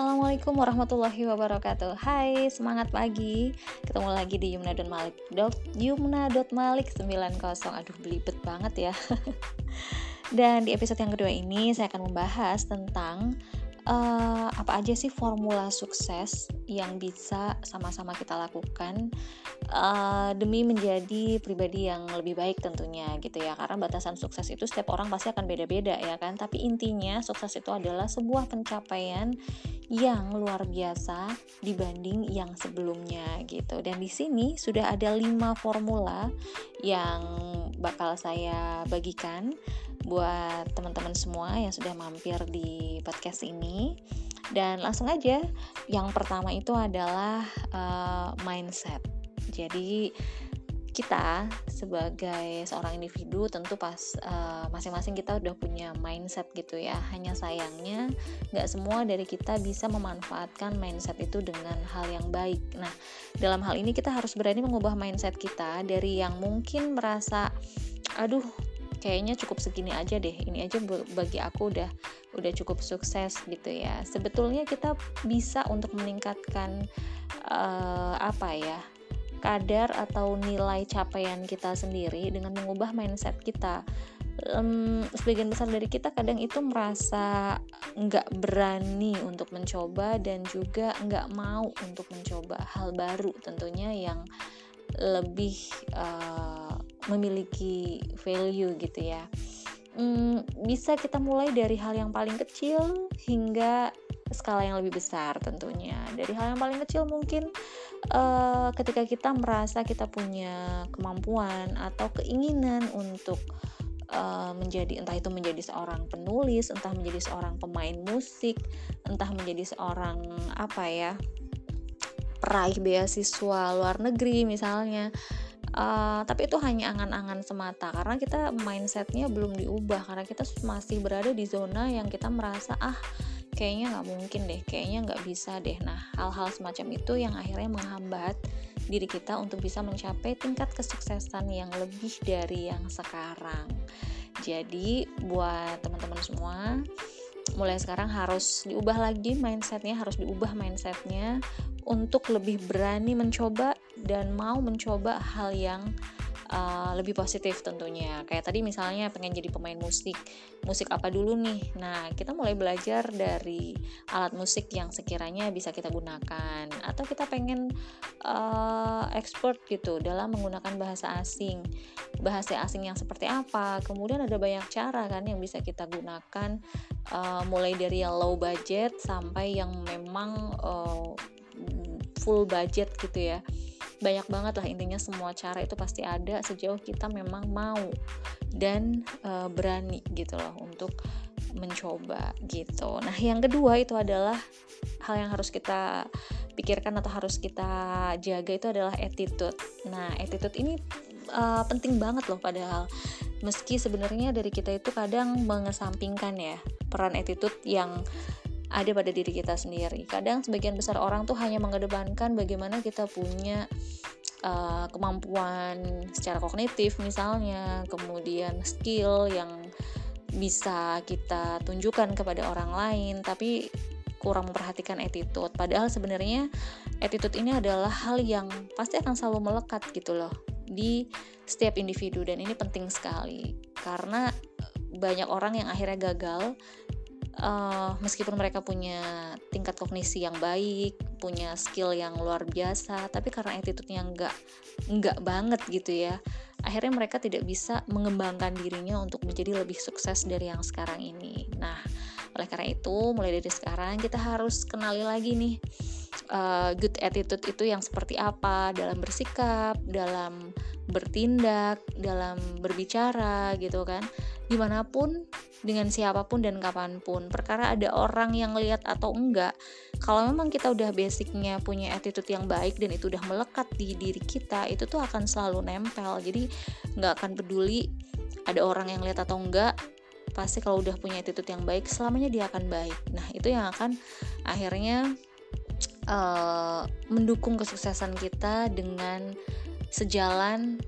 Assalamualaikum warahmatullahi wabarakatuh. Hai, semangat pagi. Ketemu lagi di Yumna.malik Yumna.malik 90 Aduh, belibet banget ya. Dan di episode yang kedua ini Saya akan membahas tentang uh, apa aja sih formula sukses yang bisa sama-sama kita lakukan uh, demi menjadi pribadi yang lebih baik tentunya gitu ya karena batasan sukses itu setiap orang pasti akan beda-beda ya kan tapi intinya sukses itu adalah sebuah pencapaian yang luar biasa dibanding yang sebelumnya gitu dan di sini sudah ada lima formula yang bakal saya bagikan buat teman-teman semua yang sudah mampir di podcast ini. Dan langsung aja, yang pertama itu adalah uh, mindset. Jadi kita sebagai seorang individu tentu pas uh, masing-masing kita udah punya mindset gitu ya. Hanya sayangnya nggak semua dari kita bisa memanfaatkan mindset itu dengan hal yang baik. Nah dalam hal ini kita harus berani mengubah mindset kita dari yang mungkin merasa aduh kayaknya cukup segini aja deh. Ini aja bagi aku udah udah cukup sukses gitu ya. Sebetulnya kita bisa untuk meningkatkan uh, apa ya kadar atau nilai capaian kita sendiri dengan mengubah mindset kita. Um, sebagian besar dari kita kadang itu merasa nggak berani untuk mencoba dan juga nggak mau untuk mencoba hal baru tentunya yang lebih uh, memiliki value gitu ya. Hmm, bisa kita mulai dari hal yang paling kecil hingga skala yang lebih besar tentunya. Dari hal yang paling kecil mungkin uh, ketika kita merasa kita punya kemampuan atau keinginan untuk uh, menjadi entah itu menjadi seorang penulis entah menjadi seorang pemain musik entah menjadi seorang apa ya peraih beasiswa luar negeri misalnya Uh, tapi itu hanya angan-angan semata karena kita mindsetnya belum diubah karena kita masih berada di zona yang kita merasa ah kayaknya nggak mungkin deh kayaknya nggak bisa deh. Nah hal-hal semacam itu yang akhirnya menghambat diri kita untuk bisa mencapai tingkat kesuksesan yang lebih dari yang sekarang. Jadi buat teman-teman semua mulai sekarang harus diubah lagi mindsetnya harus diubah mindsetnya untuk lebih berani mencoba dan mau mencoba hal yang uh, lebih positif tentunya. Kayak tadi misalnya pengen jadi pemain musik, musik apa dulu nih? Nah, kita mulai belajar dari alat musik yang sekiranya bisa kita gunakan, atau kita pengen uh, expert gitu dalam menggunakan bahasa asing. Bahasa asing yang seperti apa? Kemudian ada banyak cara kan yang bisa kita gunakan, uh, mulai dari yang low budget sampai yang memang uh, full budget gitu ya banyak banget lah intinya semua cara itu pasti ada sejauh kita memang mau dan uh, berani gitu loh untuk mencoba gitu. Nah, yang kedua itu adalah hal yang harus kita pikirkan atau harus kita jaga itu adalah attitude. Nah, attitude ini uh, penting banget loh padahal meski sebenarnya dari kita itu kadang mengesampingkan ya peran attitude yang ada pada diri kita sendiri. Kadang sebagian besar orang tuh hanya mengedepankan bagaimana kita punya uh, kemampuan secara kognitif misalnya, kemudian skill yang bisa kita tunjukkan kepada orang lain, tapi kurang memperhatikan attitude. Padahal sebenarnya attitude ini adalah hal yang pasti akan selalu melekat gitu loh di setiap individu dan ini penting sekali karena banyak orang yang akhirnya gagal uh, meskipun mereka punya tingkat kognisi yang baik, punya skill yang luar biasa, tapi karena attitude-nya nggak nggak banget gitu ya, akhirnya mereka tidak bisa mengembangkan dirinya untuk menjadi lebih sukses dari yang sekarang ini. Nah, oleh karena itu, mulai dari sekarang kita harus kenali lagi nih uh, good attitude itu yang seperti apa dalam bersikap, dalam bertindak, dalam berbicara gitu kan. Di mana pun dengan siapa pun dan kapan pun perkara ada orang yang lihat atau enggak kalau memang kita udah basicnya punya attitude yang baik dan itu udah melekat di diri kita itu tuh akan selalu nempel jadi nggak akan peduli ada orang yang lihat atau enggak pasti kalau udah punya attitude yang baik selamanya dia akan baik nah itu yang akan akhirnya uh, mendukung kesuksesan kita dengan sejalan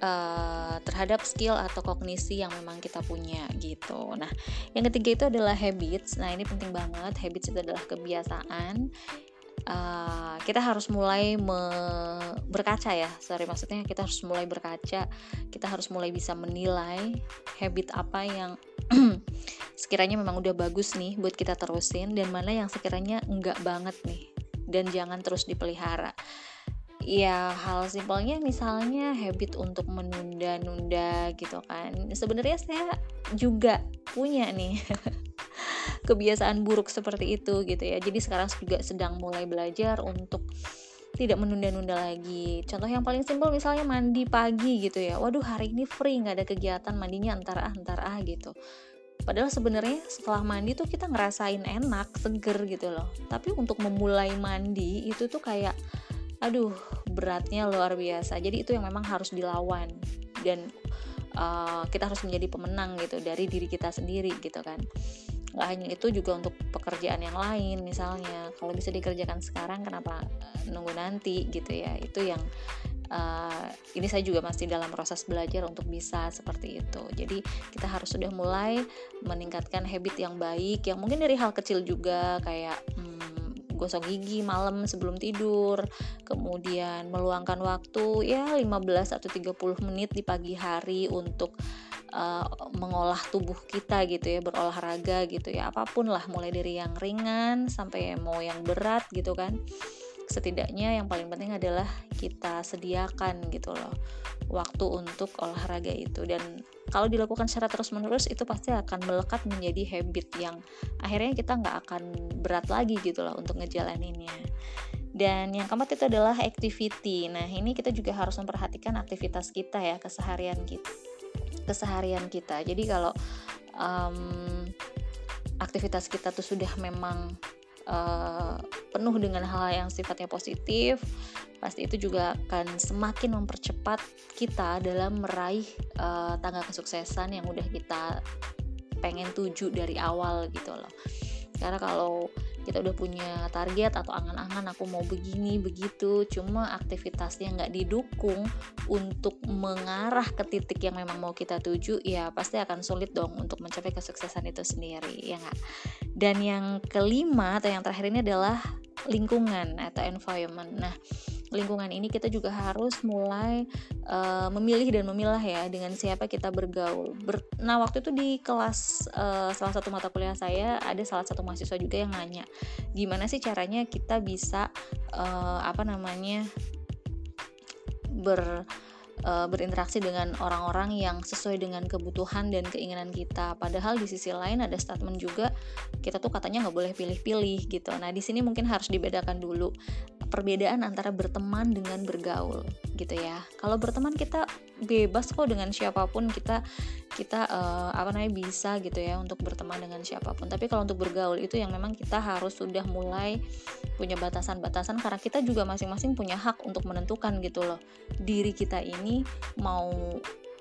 uh, terhadap skill atau kognisi yang memang kita punya gitu. Nah, yang ketiga itu adalah habits. Nah, ini penting banget. Habits itu adalah kebiasaan uh, kita harus mulai me- berkaca ya. Sorry maksudnya kita harus mulai berkaca. Kita harus mulai bisa menilai habit apa yang sekiranya memang udah bagus nih buat kita terusin dan mana yang sekiranya enggak banget nih dan jangan terus dipelihara. Ya hal simpelnya misalnya habit untuk menunda-nunda gitu kan. Sebenarnya saya juga punya nih kebiasaan buruk seperti itu gitu ya. Jadi sekarang juga sedang mulai belajar untuk tidak menunda-nunda lagi. Contoh yang paling simpel misalnya mandi pagi gitu ya. Waduh hari ini free nggak ada kegiatan mandinya antar ah antar ah gitu. Padahal sebenarnya setelah mandi tuh kita ngerasain enak, seger gitu loh. Tapi untuk memulai mandi itu tuh kayak aduh beratnya luar biasa. Jadi itu yang memang harus dilawan. Dan uh, kita harus menjadi pemenang gitu dari diri kita sendiri gitu kan nggak hanya itu juga untuk pekerjaan yang lain misalnya. Kalau bisa dikerjakan sekarang kenapa eh, nunggu nanti gitu ya? Itu yang uh, ini saya juga masih dalam proses belajar untuk bisa seperti itu. Jadi kita harus sudah mulai meningkatkan habit yang baik yang mungkin dari hal kecil juga kayak hmm, gosok gigi malam sebelum tidur, kemudian meluangkan waktu ya 15 atau 30 menit di pagi hari untuk uh, mengolah tubuh kita gitu ya berolahraga gitu ya apa pun lah mulai dari yang ringan sampai mau yang berat gitu kan. Setidaknya yang paling penting adalah kita sediakan gitu loh waktu untuk olahraga itu. Dan kalau dilakukan secara terus menerus itu pasti akan melekat menjadi habit yang akhirnya kita nggak akan berat lagi gitu loh untuk ngejalaninnya. Dan yang keempat itu adalah activity. Nah ini kita juga harus memperhatikan aktivitas kita ya keseharian kita keseharian kita. Jadi kalau um, aktivitas kita tuh sudah memang uh, penuh dengan hal yang sifatnya positif pasti itu juga akan semakin mempercepat kita dalam meraih uh, tangga kesuksesan yang udah kita pengen tuju dari awal gitu loh. Karena kalau kita udah punya target atau angan-angan aku mau begini begitu. Cuma aktivitasnya nggak didukung untuk mengarah ke titik yang memang mau kita tuju ya pasti akan sulit dong untuk mencapai kesuksesan itu sendiri ya nggak? Dan yang kelima atau yang terakhir ini adalah lingkungan atau environment. Nah lingkungan ini kita juga harus mulai uh, memilih dan memilah ya dengan siapa kita bergaul. Ber nah waktu itu di kelas uh, salah satu mata kuliah saya ada salah satu mahasiswa juga yang nanya gimana sih caranya kita bisa uh, apa namanya ber berinteraksi dengan orang-orang yang sesuai dengan kebutuhan dan keinginan kita. Padahal di sisi lain ada statement juga kita tuh katanya nggak boleh pilih-pilih gitu. Nah di sini mungkin harus dibedakan dulu perbedaan antara berteman dengan bergaul gitu ya. Kalau berteman kita bebas kok dengan siapa pun kita kita uh, apa namanya bisa gitu ya untuk berteman dengan siapa pun. Tapi kalau untuk bergaul itu yang memang kita harus sudah mulai punya batasan-batasan karena kita juga masing-masing punya hak untuk menentukan gitu loh. Diri kita ini mau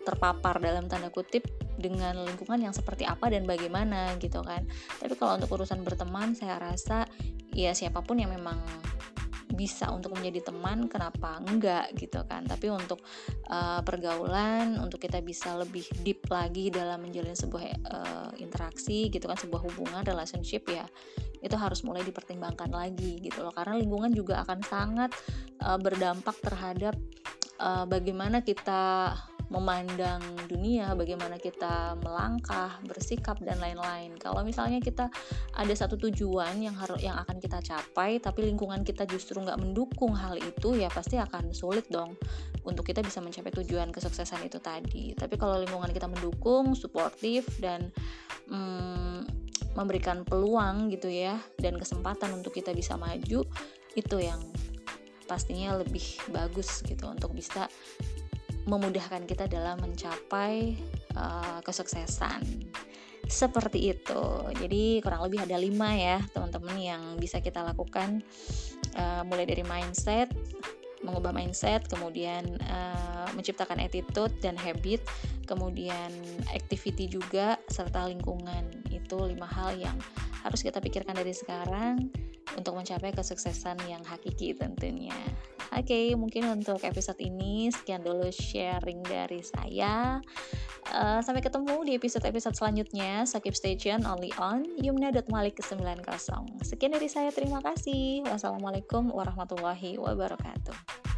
terpapar dalam tanda kutip dengan lingkungan yang seperti apa dan bagaimana gitu kan. Tapi kalau untuk urusan berteman saya rasa ya siapa pun yang memang bisa untuk menjadi teman kenapa enggak gitu kan. Tapi untuk uh, pergaulan untuk kita bisa lebih deep lagi dalam menjalin sebuah uh, interaksi gitu kan sebuah hubungan relationship ya itu harus mulai dipertimbangkan lagi gitu loh. Karena lingkungan juga akan sangat uh, berdampak terhadap uh, bagaimana kita memandang dunia, bagaimana kita melangkah, bersikap dan lain-lain. Kalau misalnya kita ada satu tujuan yang harus yang akan kita capai, tapi lingkungan kita justru nggak mendukung hal itu, ya pasti akan sulit dong untuk kita bisa mencapai tujuan kesuksesan itu tadi. Tapi kalau lingkungan kita mendukung, suportif dan hmm, memberikan peluang gitu ya dan kesempatan untuk kita bisa maju, itu yang pastinya lebih bagus gitu untuk bisa memudahkan kita dalam mencapai uh, kesuksesan. Seperti itu. Jadi kurang lebih ada lima ya teman-teman yang bisa kita lakukan. Uh, mulai dari mindset mengubah mindset kemudian uh, menciptakan attitude dan habit kemudian activity juga serta lingkungan. Itu lima hal yang harus kita pikirkan dari sekarang untuk mencapai kesuksesan yang hakiki tentunya Oke, okay, mungkin untuk episode ini sekian dulu sharing dari saya. Uh, sampai ketemu di episode-episode selanjutnya. So keep stay tune only on yumna.malik ke-90. Sekian dari saya, terima kasih. Wassalamualaikum warahmatullahi wabarakatuh.